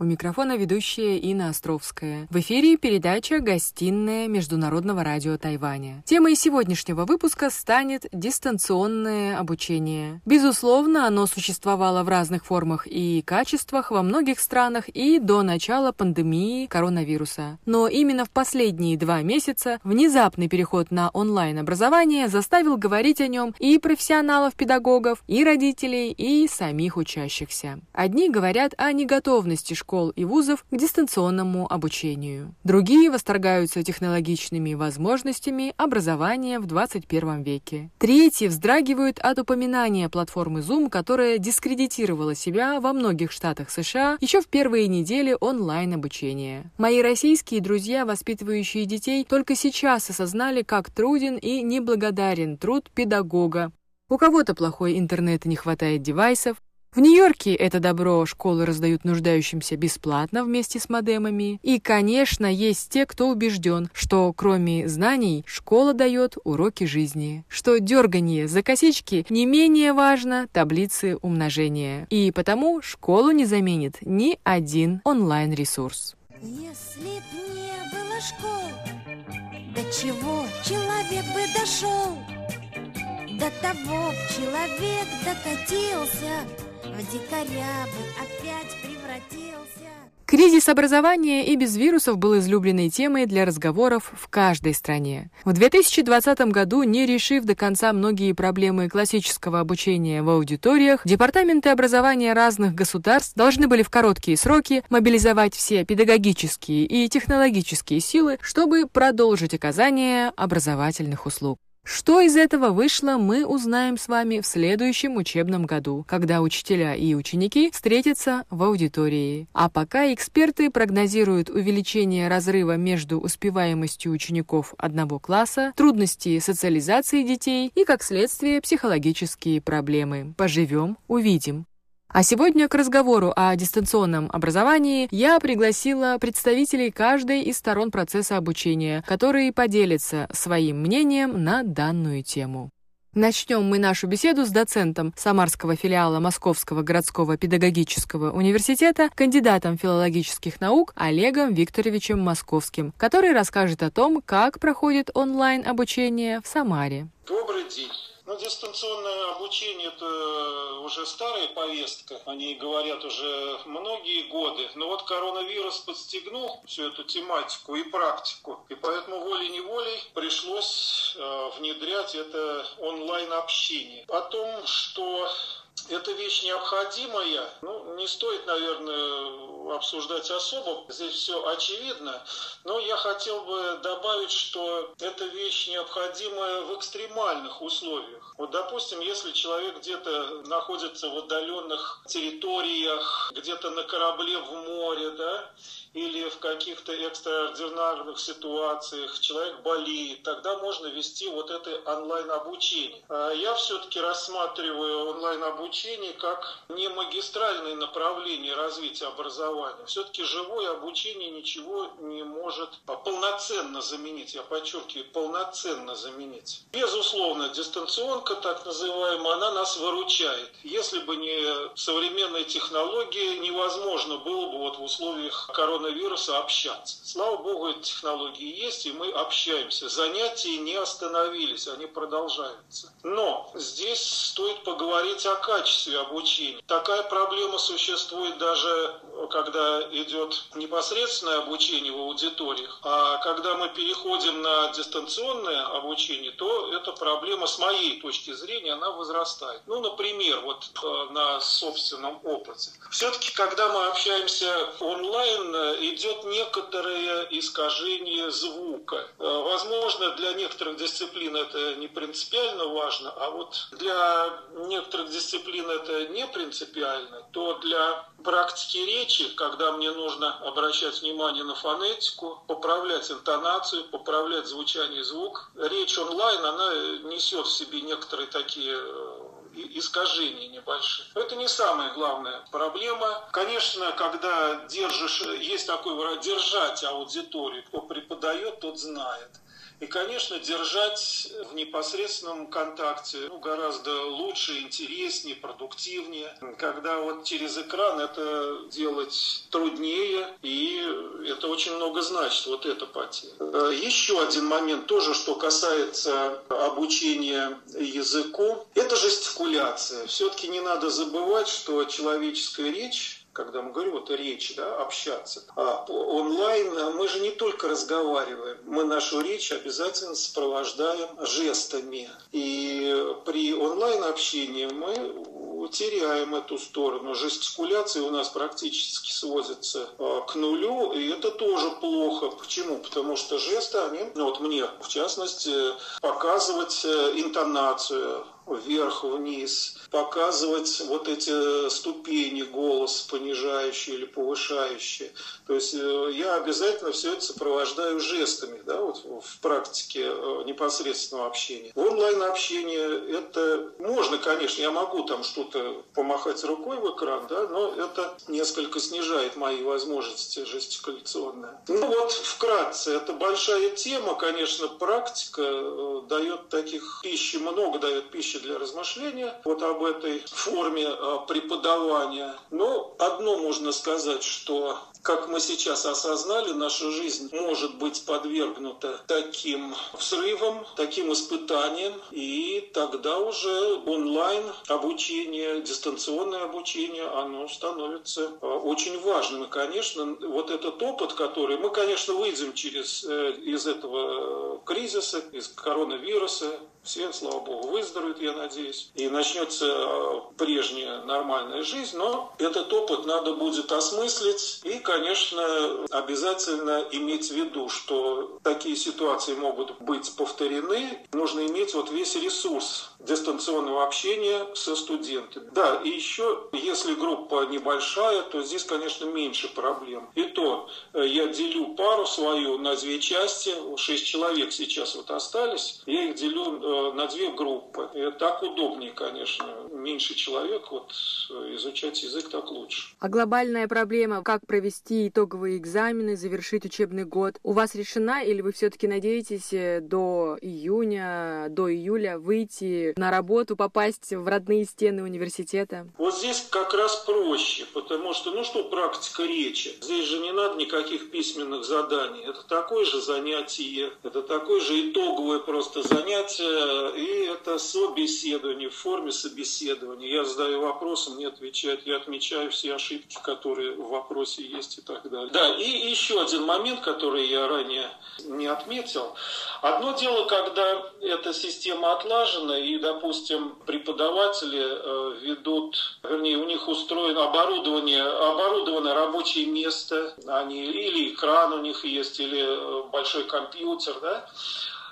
У микрофона ведущая Инна Островская. В эфире передача «Гостиная Международного радио Тайваня». Темой сегодняшнего выпуска станет дистанционное обучение. Безусловно, оно существовало в разных формах и качествах во многих странах и до начала пандемии коронавируса. Но именно в последние два месяца внезапный переход на онлайн-образование заставил говорить о нем и профессионалов-педагогов, и родителей, и самих учащихся. Одни говорят о неготовности школ школ и вузов к дистанционному обучению. Другие восторгаются технологичными возможностями образования в 21 веке. Третьи вздрагивают от упоминания платформы Zoom, которая дискредитировала себя во многих штатах США еще в первые недели онлайн-обучения. Мои российские друзья, воспитывающие детей, только сейчас осознали, как труден и неблагодарен труд педагога, у кого-то плохой интернет и не хватает девайсов, в Нью-Йорке это добро школы раздают нуждающимся бесплатно вместе с модемами. И, конечно, есть те, кто убежден, что кроме знаний школа дает уроки жизни, что дергание за косички не менее важно таблицы умножения. И потому школу не заменит ни один онлайн-ресурс. Если б не было школ, до чего человек бы дошел? До того человек докатился, в дикаря бы опять превратился. Кризис образования и без вирусов был излюбленной темой для разговоров в каждой стране. В 2020 году, не решив до конца многие проблемы классического обучения в аудиториях, департаменты образования разных государств должны были в короткие сроки мобилизовать все педагогические и технологические силы, чтобы продолжить оказание образовательных услуг. Что из этого вышло, мы узнаем с вами в следующем учебном году, когда учителя и ученики встретятся в аудитории. А пока эксперты прогнозируют увеличение разрыва между успеваемостью учеников одного класса, трудности социализации детей и, как следствие, психологические проблемы. Поживем, увидим. А сегодня к разговору о дистанционном образовании я пригласила представителей каждой из сторон процесса обучения, которые поделятся своим мнением на данную тему. Начнем мы нашу беседу с доцентом Самарского филиала Московского городского педагогического университета, кандидатом филологических наук Олегом Викторовичем Московским, который расскажет о том, как проходит онлайн-обучение в Самаре. Добрый день. Ну, дистанционное обучение – это уже старая повестка, о ней говорят уже многие годы. Но вот коронавирус подстегнул всю эту тематику и практику, и поэтому волей-неволей пришлось э, внедрять это онлайн-общение. О том, что эта вещь необходимая, ну, не стоит, наверное, обсуждать особо, здесь все очевидно, но я хотел бы добавить, что эта вещь необходимая в экстремальных условиях. Вот, допустим, если человек где-то находится в отдаленных территориях, где-то на корабле в море, да, или в каких-то экстраординарных ситуациях человек болеет, тогда можно вести вот это онлайн-обучение. А я все-таки рассматриваю онлайн-обучение как не магистральное направление развития образования. Все-таки живое обучение ничего не может полноценно заменить, я подчеркиваю, полноценно заменить. Безусловно, дистанционка, так называемая, она нас выручает. Если бы не современные технологии, невозможно было бы вот в условиях коронавируса коронавируса общаться. Слава богу, эти технологии есть, и мы общаемся. Занятия не остановились, они продолжаются. Но здесь стоит поговорить о качестве обучения. Такая проблема существует даже когда идет непосредственное обучение в аудиториях, а когда мы переходим на дистанционное обучение, то эта проблема с моей точки зрения, она возрастает. Ну, например, вот э, на собственном опыте. Все-таки, когда мы общаемся онлайн, идет некоторое искажение звука. Э, возможно, для некоторых дисциплин это не принципиально важно, а вот для некоторых дисциплин это не принципиально, то для практики речи, когда мне нужно обращать внимание на фонетику, поправлять интонацию, поправлять звучание звук, речь онлайн, она несет в себе некоторые такие э, искажений небольших. Это не самая главная проблема. Конечно, когда держишь, есть такой держать аудиторию, кто преподает, тот знает. И, конечно, держать в непосредственном контакте ну, гораздо лучше, интереснее, продуктивнее. Когда вот через экран это делать труднее, и это очень много значит, вот эта потеря. Э, еще один момент тоже, что касается обучения языку, это жестикуляция. Все-таки не надо забывать, что человеческая речь когда мы говорим вот речь, да, общаться. А онлайн мы же не только разговариваем, мы нашу речь обязательно сопровождаем жестами. И при онлайн общении мы теряем эту сторону. Жестикуляции у нас практически сводятся а, к нулю, и это тоже плохо. Почему? Потому что жесты, они, ну вот мне в частности, показывать э, интонацию, вверх-вниз, показывать вот эти ступени голос понижающие или повышающие. То есть э, я обязательно все это сопровождаю жестами, да, вот в практике э, непосредственного общения. В онлайн-общении это можно, конечно, я могу там что-то помахать рукой в экран, да, но это несколько снижает мои возможности жестикуляционные. Ну вот, вкратце, это большая тема, конечно, практика э, дает таких пищи, много дает пищи для размышления вот об этой форме преподавания. Но одно можно сказать, что как мы сейчас осознали, наша жизнь может быть подвергнута таким взрывам, таким испытаниям, и тогда уже онлайн обучение, дистанционное обучение, оно становится э, очень важным. И, конечно, вот этот опыт, который мы, конечно, выйдем через, э, из этого э, кризиса, из коронавируса, все, слава богу, выздоровеют, я надеюсь, и начнется прежняя нормальная жизнь, но этот опыт надо будет осмыслить и, конечно, обязательно иметь в виду, что такие ситуации могут быть повторены. Нужно иметь вот весь ресурс дистанционного общения со студентами. Да, и еще, если группа небольшая, то здесь, конечно, меньше проблем. И то э, я делю пару свою на две части, шесть человек сейчас вот остались, я их делю э, на две группы. И так удобнее, конечно. Меньше человек, вот э, изучать язык так лучше. А глобальная проблема, как провести итоговые экзамены, завершить учебный год, у вас решена или вы все-таки надеетесь до июня, до июля выйти на работу, попасть в родные стены университета? Вот здесь как раз проще, потому что, ну что практика речи? Здесь же не надо никаких письменных заданий. Это такое же занятие, это такое же итоговое просто занятие, и это собеседование в форме собеседования. Я задаю вопросы, мне отвечают, я отмечаю все ошибки, которые в вопросе есть и так далее. Да, и еще один момент, который я ранее не отметил. Одно дело, когда эта система отлажена, и, допустим, преподаватели э, ведут, вернее, у них устроено оборудование, оборудовано рабочее место, они, или экран у них есть, или э, большой компьютер, да,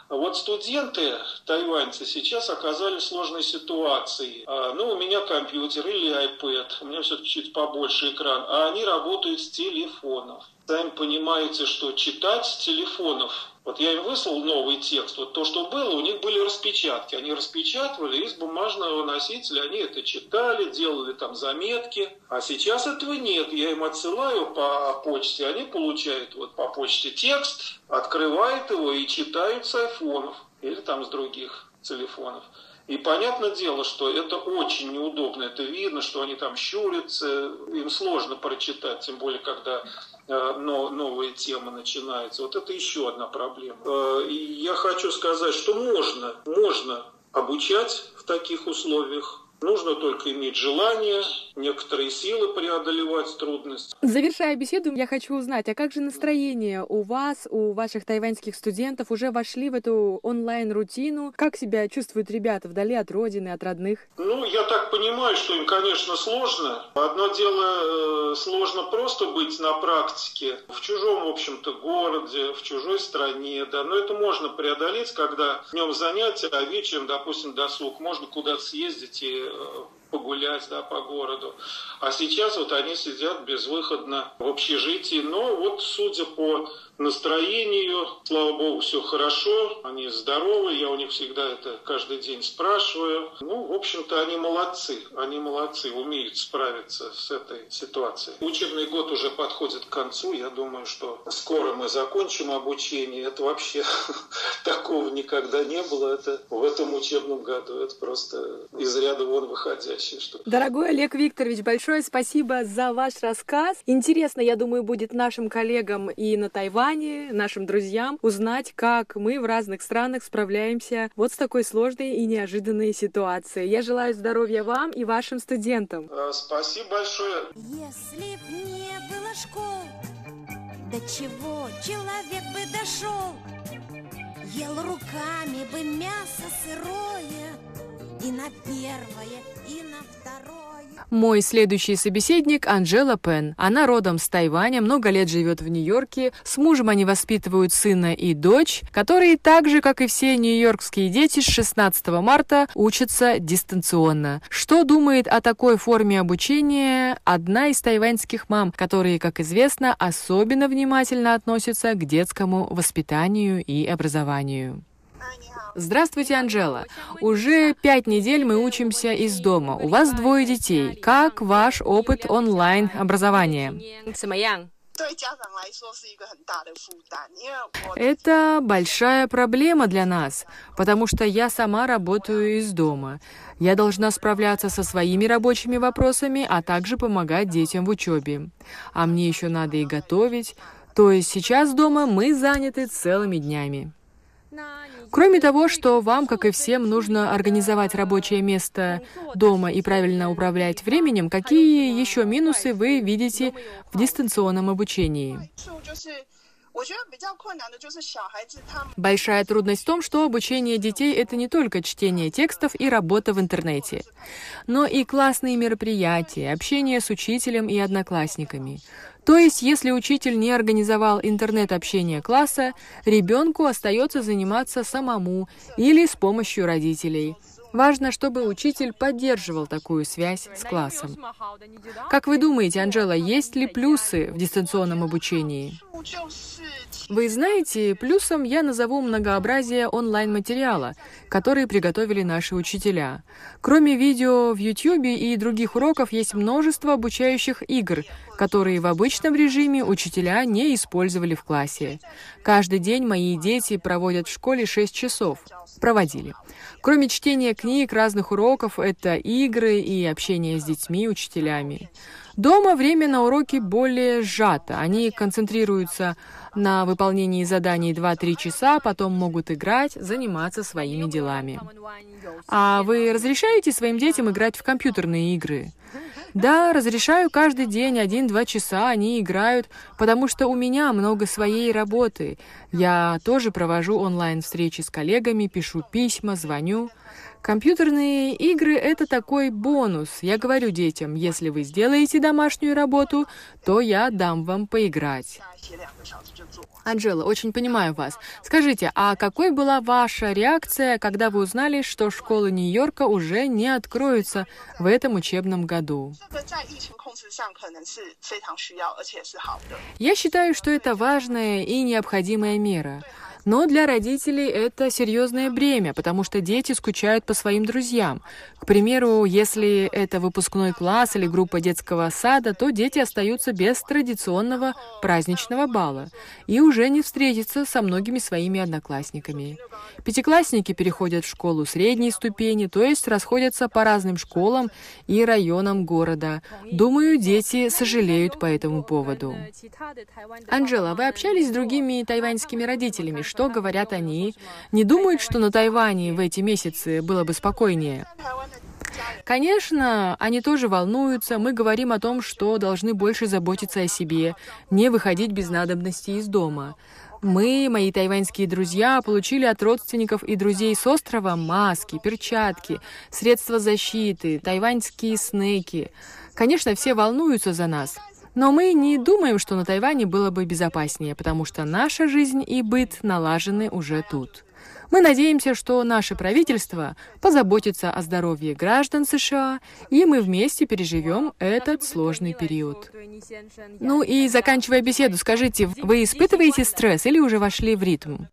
вот студенты, тайваньцы, сейчас оказались в сложной ситуации. А, ну, у меня компьютер или iPad, у меня все-таки чуть побольше экран, а они работают с телефонов. Сами понимаете, что читать с телефонов вот я им выслал новый текст. Вот то, что было, у них были распечатки. Они распечатывали из бумажного носителя, они это читали, делали там заметки. А сейчас этого нет. Я им отсылаю по почте, они получают вот по почте текст, открывают его и читают с айфонов или там с других телефонов. И понятное дело, что это очень неудобно. Это видно, что они там щурятся, им сложно прочитать, тем более, когда но новые темы начинаются. Вот это еще одна проблема. Э, и я хочу сказать, что можно, можно обучать в таких условиях. Нужно только иметь желание, некоторые силы преодолевать трудности. Завершая беседу, я хочу узнать, а как же настроение у вас, у ваших тайваньских студентов? Уже вошли в эту онлайн-рутину? Как себя чувствуют ребята вдали от родины, от родных? Ну, я так понимаю, что им, конечно, сложно. Одно дело, э, сложно просто быть на практике в чужом, в общем-то, городе, в чужой стране, да, но это можно преодолеть, когда днем занятия, а вечером, допустим, досуг, можно куда-то съездить и э, погулять да, по городу. А сейчас вот они сидят безвыходно в общежитии. Но вот судя по настроению, слава богу, все хорошо, они здоровы, я у них всегда это каждый день спрашиваю. Ну, в общем-то, они молодцы, они молодцы, умеют справиться с этой ситуацией. Учебный год уже подходит к концу, я думаю, что скоро мы закончим обучение. Это вообще такого никогда не было, это в этом учебном году, это просто из ряда вон выходящее. Что... Дорогой Олег Викторович, большое спасибо за ваш рассказ. Интересно, я думаю, будет нашим коллегам и на Тайване, Тайване, нашим друзьям, узнать, как мы в разных странах справляемся вот с такой сложной и неожиданной ситуацией. Я желаю здоровья вам и вашим студентам. А, спасибо большое. Если б не было школ, до чего человек бы дошел? Ел руками бы мясо сырое и на первое, и на второе. Мой следующий собеседник Анжела Пен. Она родом с Тайваня, много лет живет в Нью-Йорке. С мужем они воспитывают сына и дочь, которые так же, как и все нью-йоркские дети, с 16 марта учатся дистанционно. Что думает о такой форме обучения одна из тайваньских мам, которые, как известно, особенно внимательно относятся к детскому воспитанию и образованию? Здравствуйте, Анжела. Уже пять недель мы учимся из дома. У вас двое детей. Как ваш опыт онлайн-образования? Это большая проблема для нас, потому что я сама работаю из дома. Я должна справляться со своими рабочими вопросами, а также помогать детям в учебе. А мне еще надо и готовить. То есть сейчас дома мы заняты целыми днями. Кроме того, что вам, как и всем, нужно организовать рабочее место дома и правильно управлять временем, какие еще минусы вы видите в дистанционном обучении? Большая трудность в том, что обучение детей — это не только чтение текстов и работа в интернете, но и классные мероприятия, общение с учителем и одноклассниками. То есть, если учитель не организовал интернет-общение класса, ребенку остается заниматься самому или с помощью родителей. Важно, чтобы учитель поддерживал такую связь с классом. Как вы думаете, Анжела, есть ли плюсы в дистанционном обучении? Вы знаете, плюсом я назову многообразие онлайн-материала, который приготовили наши учителя. Кроме видео в YouTube и других уроков есть множество обучающих игр, которые в обычном режиме учителя не использовали в классе. Каждый день мои дети проводят в школе 6 часов. Проводили. Кроме чтения книг, разных уроков, это игры и общение с детьми, учителями. Дома время на уроки более сжато. Они концентрируются на выполнении заданий 2-3 часа, потом могут играть, заниматься своими делами. А вы разрешаете своим детям играть в компьютерные игры? Да, разрешаю каждый день один-два часа они играют, потому что у меня много своей работы. Я тоже провожу онлайн-встречи с коллегами, пишу письма, звоню. Компьютерные игры — это такой бонус. Я говорю детям, если вы сделаете домашнюю работу, то я дам вам поиграть. Анжела, очень понимаю вас. Скажите, а какой была ваша реакция, когда вы узнали, что школы Нью-Йорка уже не откроются в этом учебном году? Я считаю, что это важная и необходимая мера. Но для родителей это серьезное бремя, потому что дети скучают по своим друзьям. К примеру, если это выпускной класс или группа детского сада, то дети остаются без традиционного праздничного бала и уже не встретятся со многими своими одноклассниками. Пятиклассники переходят в школу средней ступени, то есть расходятся по разным школам и районам города. Думаю, дети сожалеют по этому поводу. Анжела, вы общались с другими тайваньскими родителями? Что говорят они? Не думают, что на Тайване в эти месяцы было бы спокойнее? Конечно, они тоже волнуются. Мы говорим о том, что должны больше заботиться о себе, не выходить без надобности из дома. Мы, мои тайваньские друзья, получили от родственников и друзей с острова маски, перчатки, средства защиты, тайваньские снеки. Конечно, все волнуются за нас. Но мы не думаем, что на Тайване было бы безопаснее, потому что наша жизнь и быт налажены уже тут. Мы надеемся, что наше правительство позаботится о здоровье граждан США, и мы вместе переживем этот сложный период. Ну и заканчивая беседу, скажите, вы испытываете стресс или уже вошли в ритм?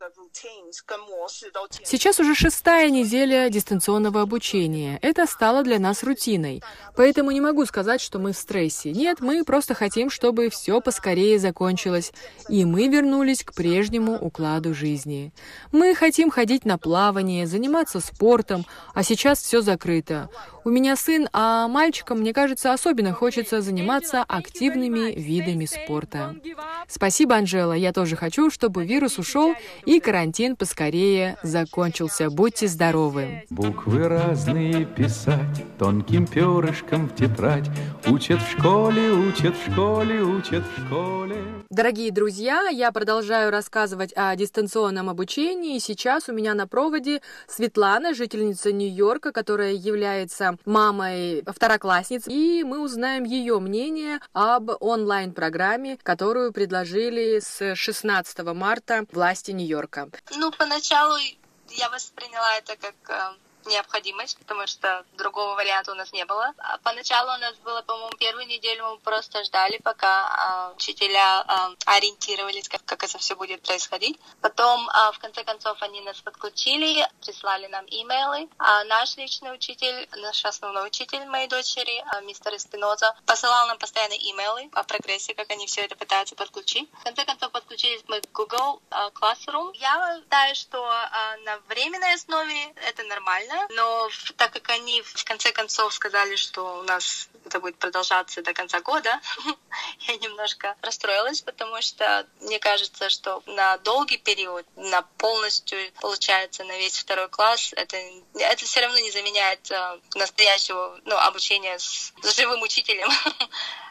Сейчас уже шестая неделя дистанционного обучения. Это стало для нас рутиной. Поэтому не могу сказать, что мы в стрессе. Нет, мы просто хотим, чтобы все поскорее закончилось, и мы вернулись к прежнему укладу жизни. Мы хотим ходить на плавание, заниматься спортом, а сейчас все закрыто. У меня сын, а мальчикам, мне кажется, особенно хочется заниматься активными видами спорта. Спасибо, Анжела. Я тоже хочу, чтобы вирус ушел и карантин поскорее закончился. Будьте здоровы. Буквы разные писать тонким перышком в тетрадь. Учат в школе, учат в школе, учат в школе. Дорогие друзья, я продолжаю рассказывать о дистанционном обучении. Сейчас у меня на проводе Светлана, жительница Нью-Йорка, которая является мамой второклассниц, и мы узнаем ее мнение об онлайн-программе, которую предложили с 16 марта власти Нью-Йорка. Ну, поначалу я восприняла это как э, необходимость, потому что другого варианта у нас не было. А поначалу у нас было, по-моему, первую неделю мы просто ждали, пока э, учителя э, ориентировались, как, как это все будет происходить. Потом, э, в конце концов, они нас подключили, прислали нам имейлы. А наш личный учитель, наш основной учитель моей дочери, э, мистер Эспиноза, посылал нам постоянно имейлы о прогрессе, как они все это пытаются подключить. В конце концов, подключились мы к Google э, Classroom. Я считаю, что э, на временной основе это нормально, но так как они в конце концов сказали, что у нас это будет продолжаться до конца года, я немножко расстроилась, потому что мне кажется, что на долгий период, на полностью, получается, на весь второй класс, это, это все равно не заменяет э, настоящего ну, обучения с, живым учителем.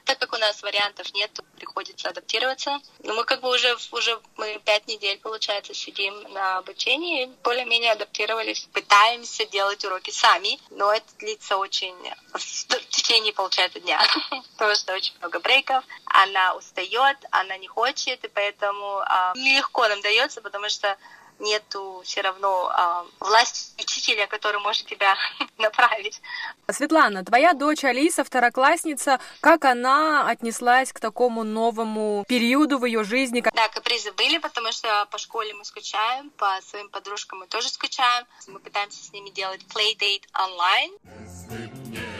Так как у нас вариантов нет, приходится адаптироваться. Но мы как бы уже, уже мы пять недель, получается, сидим на обучении, более-менее адаптировались. Пытаемся делать уроки сами, но это длится очень в течение, получается, дня. Потому что очень много брейков, она устает, она не хочет, и поэтому а, нелегко нам дается, потому что нету все равно а, власти учителя, который может тебя направить. Светлана, твоя дочь Алиса, второклассница, как она отнеслась к такому новому периоду в ее жизни? Да, капризы были, потому что по школе мы скучаем, по своим подружкам мы тоже скучаем. Мы пытаемся с ними делать playdate онлайн. Если б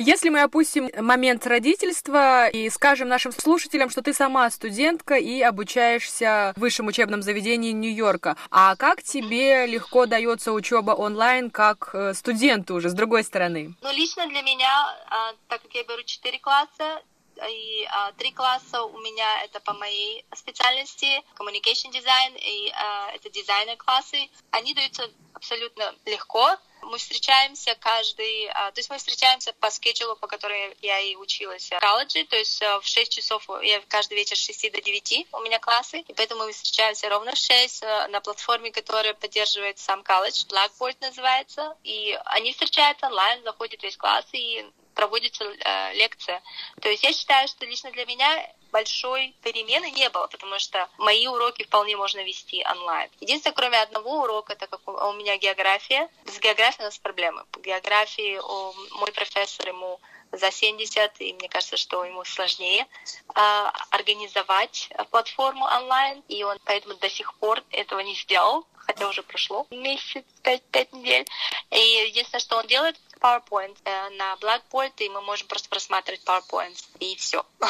Если мы опустим момент родительства и скажем нашим слушателям, что ты сама студентка и обучаешься в высшем учебном заведении Нью-Йорка, а как тебе легко дается учеба онлайн как э, студенту уже с другой стороны? Ну, лично для меня, а, так как я беру 4 класса, и а, три класса у меня это по моей специальности, communication design, и а, это дизайнер классы. Они даются абсолютно легко, мы встречаемся каждый, а, то есть мы встречаемся по скеджулу, по которому я и училась в колледже, то есть а, в 6 часов, я каждый вечер с 6 до 9 у меня классы, и поэтому мы встречаемся ровно в 6 а, на платформе, которая поддерживает сам колледж, Blackboard называется, и они встречаются онлайн, заходят весь класс, и проводится э, лекция. То есть я считаю, что лично для меня большой перемены не было, потому что мои уроки вполне можно вести онлайн. Единственное, кроме одного урока, так как у меня география, с географией у нас проблемы. По географии мой профессор ему за 70, и мне кажется, что ему сложнее э, организовать платформу онлайн, и он поэтому до сих пор этого не сделал, хотя уже прошло месяц, пять, пять недель. И единственное, что он делает, PowerPoint э, на Blackboard, и мы можем просто просматривать PowerPoint, и все.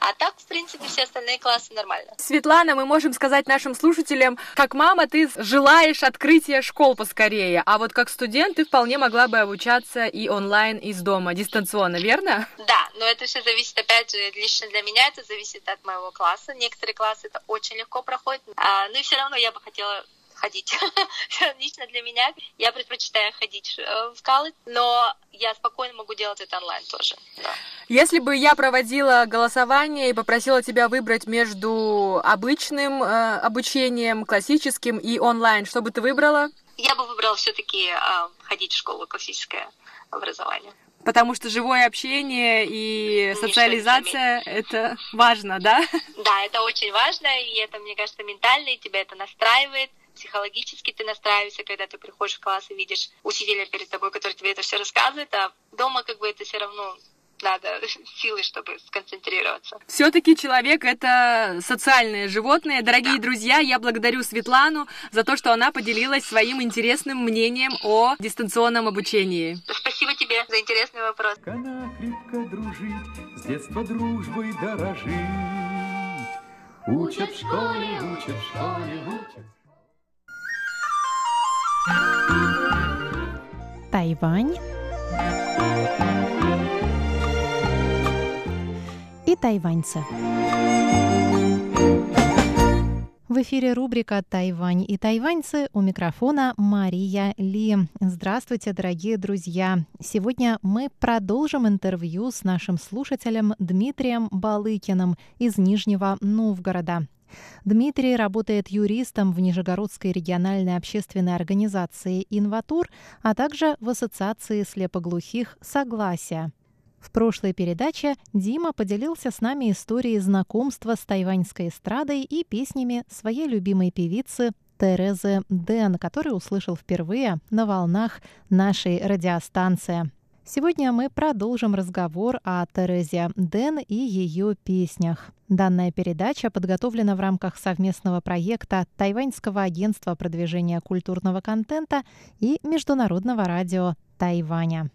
А так, в принципе, все остальные классы нормально. Светлана, мы можем сказать нашим слушателям, как мама, ты желаешь открытия школ поскорее, а вот как студент ты вполне могла бы обучаться и онлайн из дома, дистанционно, верно? Да, но это все зависит, опять же, лично для меня это зависит от моего класса. Некоторые классы это очень легко проходят, а, ну и все равно я бы хотела ходить. Лично для меня я предпочитаю ходить э, в колледж, но я спокойно могу делать это онлайн тоже. Да. Если бы я проводила голосование и попросила тебя выбрать между обычным э, обучением, классическим и онлайн, что бы ты выбрала? Я бы выбрала все-таки э, ходить в школу классическое образование. Потому что живое общение и социализация — это важно, да? Да, это очень важно, и это, мне кажется, ментально, и тебя это настраивает психологически ты настраиваешься, когда ты приходишь в класс и видишь учителя перед тобой, который тебе это все рассказывает, а дома как бы это все равно надо силы, чтобы сконцентрироваться. Все-таки человек это социальное животное. Дорогие да. друзья, я благодарю Светлану за то, что она поделилась своим интересным мнением о дистанционном обучении. Спасибо тебе за интересный вопрос. Она крепко дружить, с детства дружбой дорожить. Учат в школе, учат в школе, учат. Тайвань и тайваньцы. В эфире рубрика «Тайвань и тайваньцы» у микрофона Мария Ли. Здравствуйте, дорогие друзья! Сегодня мы продолжим интервью с нашим слушателем Дмитрием Балыкиным из Нижнего Новгорода. Дмитрий работает юристом в Нижегородской региональной общественной организации «Инватур», а также в Ассоциации слепоглухих «Согласия». В прошлой передаче Дима поделился с нами историей знакомства с тайваньской эстрадой и песнями своей любимой певицы Терезы Дэн, который услышал впервые на волнах нашей радиостанции. Сегодня мы продолжим разговор о Терезе Дэн и ее песнях. Данная передача подготовлена в рамках совместного проекта Тайваньского агентства продвижения культурного контента и Международного радио Тайваня.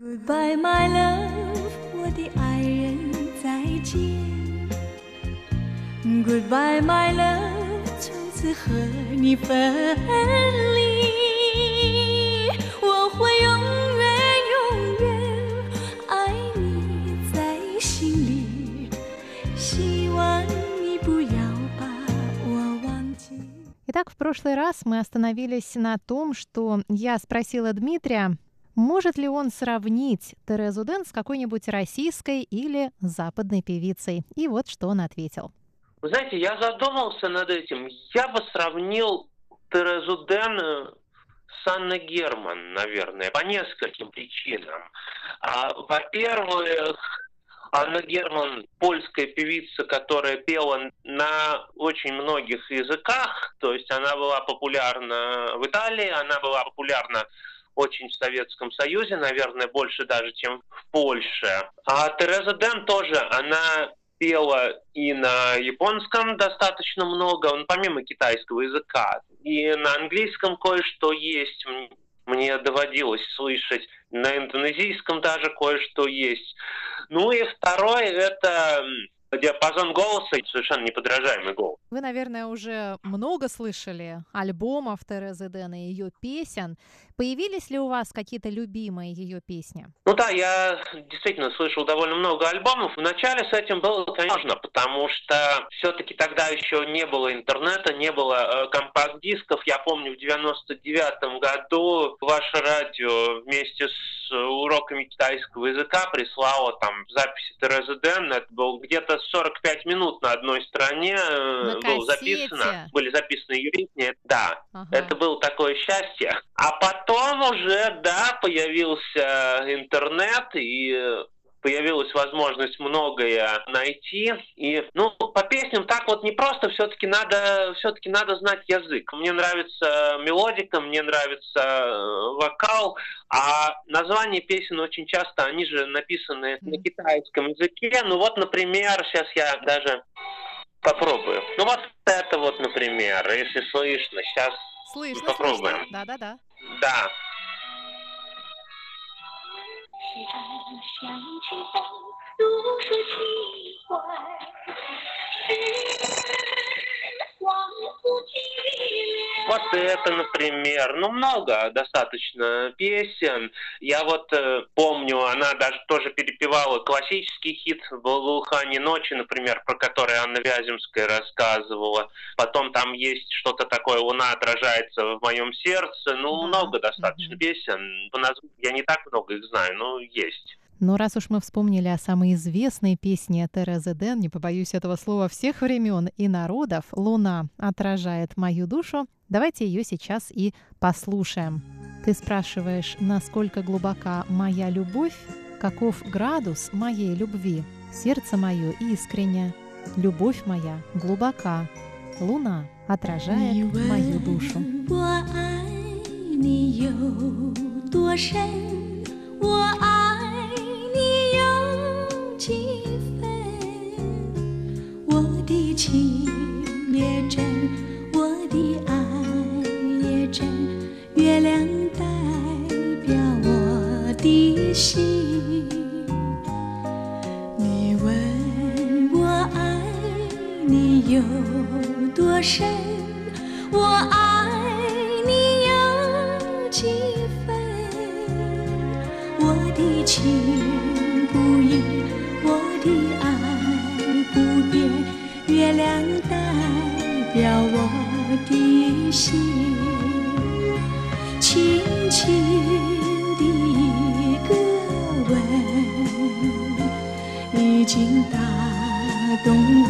Goodbye, my love，我的爱人，再见。Goodbye, my love，从此和你分离。我会永远永 Итак, в прошлый раз мы остановились на том, что я спросила Дмитрия, может ли он сравнить Терезу Дэн с какой-нибудь российской или западной певицей? И вот что он ответил. Вы знаете, я задумался над этим. Я бы сравнил Терезу Дэн э, с Анной Герман, наверное, по нескольким причинам. А, во-первых, Анна Герман – польская певица, которая пела на очень многих языках. То есть она была популярна в Италии, она была популярна очень в Советском Союзе, наверное, больше даже, чем в Польше. А Тереза Дэн тоже, она пела и на японском достаточно много, он помимо китайского языка, и на английском кое-что есть, мне доводилось слышать, на индонезийском даже кое-что есть. Ну и второе, это диапазон голоса совершенно неподражаемый голос. Вы, наверное, уже много слышали альбомов Терезы Дэн и ее песен. Появились ли у вас какие-то любимые ее песни? Ну да, я действительно слышал довольно много альбомов. Вначале с этим было, конечно, потому что все-таки тогда еще не было интернета, не было э, компакт-дисков. Я помню, в 99 году ваше радио вместе с уроками китайского языка прислало там записи Терезы Дэн. Это было где-то 45 минут на одной стороне э, на было записано. Были записаны ее песни. Да, ага. это было такое счастье. А потом потом уже, да, появился интернет и появилась возможность многое найти. И, ну, по песням так вот не просто, все-таки надо, все-таки надо знать язык. Мне нравится мелодика, мне нравится э, вокал, а названия песен очень часто, они же написаны на китайском языке. Ну вот, например, сейчас я даже попробую. Ну вот это вот, например, если слышно, сейчас Слышно, попробуем. Да-да-да. 淡相相风如水清欢 Вот это, например. Ну, много достаточно песен. Я вот э, помню, она даже тоже перепевала классический хит «Благоухание ночи», например, про который Анна Вяземская рассказывала. Потом там есть что-то такое «Луна отражается в моем сердце». Ну, Да. много достаточно Мгм. песен. По названию я не так много их знаю, но есть. Но раз уж мы вспомнили о самой известной песне Терезы Ден, не побоюсь этого слова, всех времен и народов, «Луна отражает мою душу», давайте ее сейчас и послушаем. Ты спрашиваешь, насколько глубока моя любовь, каков градус моей любви? Сердце мое искренне, любовь моя глубока, луна отражает мою душу. 我爱你有多深，我爱 心。你问我爱你有多深？我爱你有几分？我的情不移，我的爱不变，月亮代表我的心。动我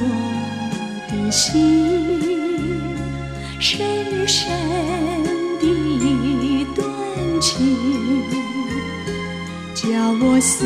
的心。深深的一段情，叫我思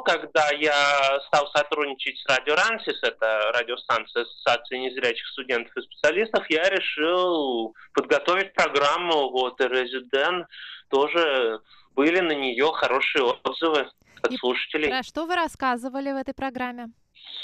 когда я стал сотрудничать с Радио Рансис, это радиостанция Ассоциации незрячих студентов и специалистов, я решил подготовить программу вот Резидент. Тоже были на нее хорошие отзывы от И слушателей. Про что вы рассказывали в этой программе?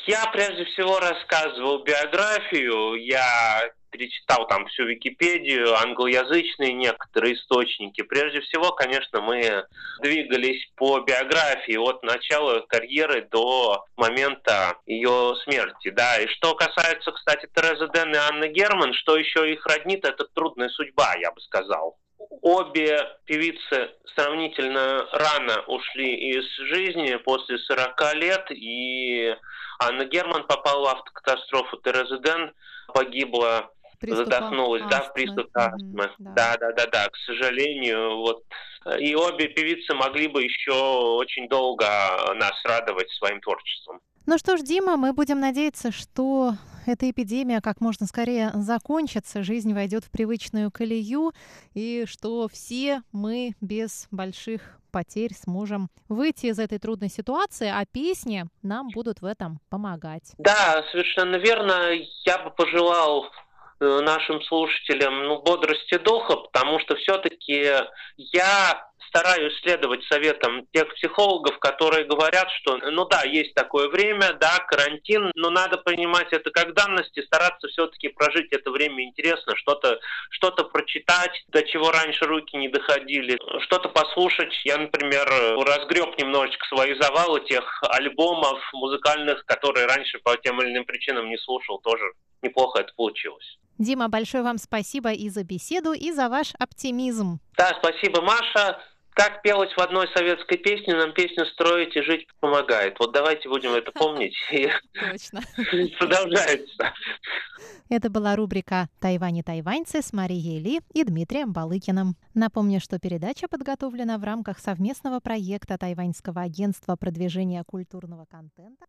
Я прежде всего рассказывал биографию, я перечитал там всю Википедию, англоязычные некоторые источники. Прежде всего, конечно, мы двигались по биографии от начала карьеры до момента ее смерти. Да, и что касается, кстати, Терезы Ден и Анны Герман, что еще их роднит, это трудная судьба, я бы сказал. Обе певицы сравнительно рано ушли из жизни, после 40 лет, и Анна Герман попала в автокатастрофу, Тереза Ден погибла, Приступа задохнулась, да, в астмы. приступе Мгм, астмы. да. Да, да, да, да, к сожалению, вот. И обе певицы могли бы еще очень долго нас радовать своим творчеством. Ну что ж, Дима, мы будем надеяться, что эта эпидемия как можно скорее закончится, жизнь войдет в привычную колею, и что все мы без больших потерь сможем выйти из этой трудной ситуации, а песни нам будут в этом помогать. Да, совершенно верно. Я бы пожелал нашим слушателям ну, бодрости духа, потому что все-таки я стараюсь следовать советам тех психологов, которые говорят, что, ну да, есть такое время, да, карантин, но надо понимать это как данность и стараться все-таки прожить это время интересно, что-то что прочитать, до чего раньше руки не доходили, что-то послушать. Я, например, разгреб немножечко свои завалы тех альбомов музыкальных, которые раньше по тем или иным причинам не слушал, тоже неплохо это получилось. Дима, большое вам спасибо и за беседу, и за ваш оптимизм. Да, спасибо, Маша. Как пелось в одной советской песне, нам песню «Строить и жить помогает». Вот давайте будем это помнить. Точно. Продолжается. Это была рубрика «Тайвань и тайваньцы» с Марией Ли и Дмитрием Балыкиным. Напомню, что передача подготовлена в рамках совместного проекта Тайваньского агентства продвижения культурного контента